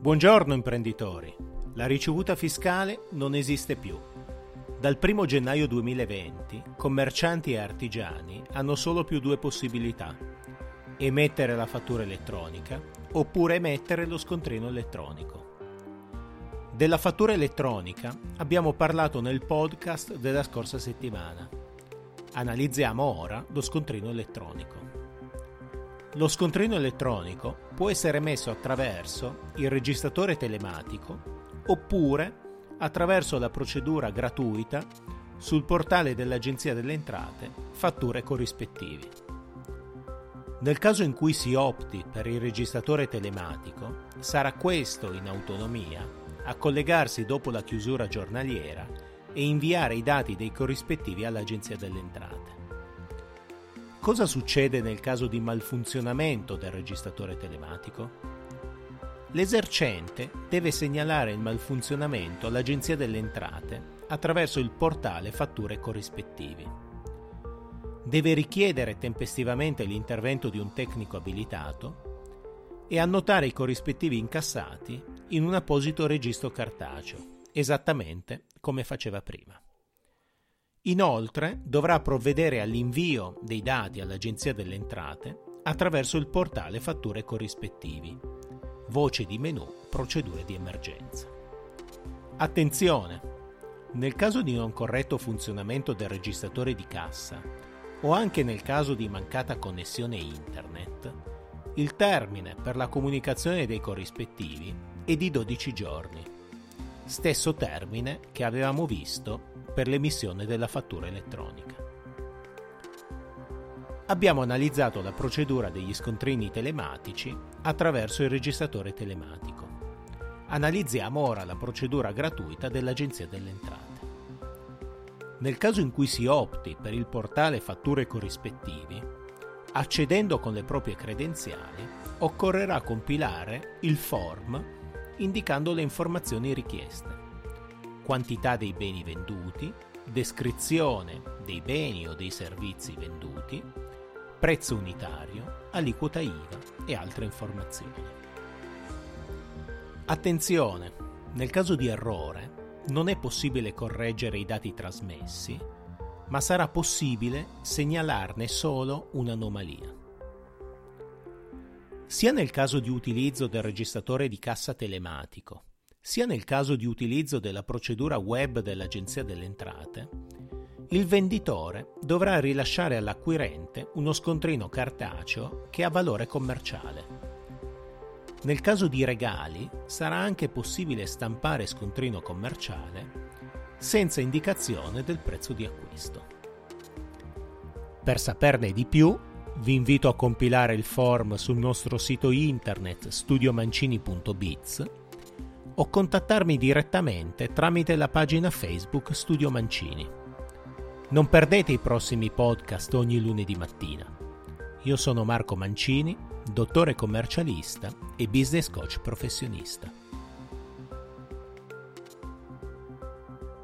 Buongiorno imprenditori. La ricevuta fiscale non esiste più. Dal 1 gennaio 2020 commercianti e artigiani hanno solo più due possibilità. Emettere la fattura elettronica oppure emettere lo scontrino elettronico. Della fattura elettronica abbiamo parlato nel podcast della scorsa settimana. Analizziamo ora lo scontrino elettronico. Lo scontrino elettronico può essere emesso attraverso il registratore telematico oppure attraverso la procedura gratuita sul portale dell'Agenzia delle Entrate Fatture corrispettivi. Nel caso in cui si opti per il registratore telematico, sarà questo in autonomia a collegarsi dopo la chiusura giornaliera e inviare i dati dei corrispettivi all'Agenzia delle Entrate. Cosa succede nel caso di malfunzionamento del registratore telematico? L'esercente deve segnalare il malfunzionamento all'Agenzia delle Entrate attraverso il portale fatture corrispettivi. Deve richiedere tempestivamente l'intervento di un tecnico abilitato e annotare i corrispettivi incassati in un apposito registro cartaceo, esattamente come faceva prima. Inoltre dovrà provvedere all'invio dei dati all'Agenzia delle Entrate attraverso il portale fatture corrispettivi, voce di menu, procedure di emergenza. Attenzione! Nel caso di non corretto funzionamento del registratore di cassa o anche nel caso di mancata connessione internet, il termine per la comunicazione dei corrispettivi è di 12 giorni, stesso termine che avevamo visto per l'emissione della fattura elettronica. Abbiamo analizzato la procedura degli scontrini telematici attraverso il registratore telematico. Analizziamo ora la procedura gratuita dell'Agenzia delle Entrate. Nel caso in cui si opti per il portale fatture corrispettivi, accedendo con le proprie credenziali, occorrerà compilare il form indicando le informazioni richieste quantità dei beni venduti, descrizione dei beni o dei servizi venduti, prezzo unitario, aliquota IVA e altre informazioni. Attenzione, nel caso di errore non è possibile correggere i dati trasmessi, ma sarà possibile segnalarne solo un'anomalia. Sia nel caso di utilizzo del registratore di cassa telematico, sia nel caso di utilizzo della procedura web dell'Agenzia delle Entrate, il venditore dovrà rilasciare all'acquirente uno scontrino cartaceo che ha valore commerciale. Nel caso di regali sarà anche possibile stampare scontrino commerciale senza indicazione del prezzo di acquisto. Per saperne di più, vi invito a compilare il form sul nostro sito internet studiomancini.biz o contattarmi direttamente tramite la pagina Facebook Studio Mancini. Non perdete i prossimi podcast ogni lunedì mattina. Io sono Marco Mancini, dottore commercialista e business coach professionista.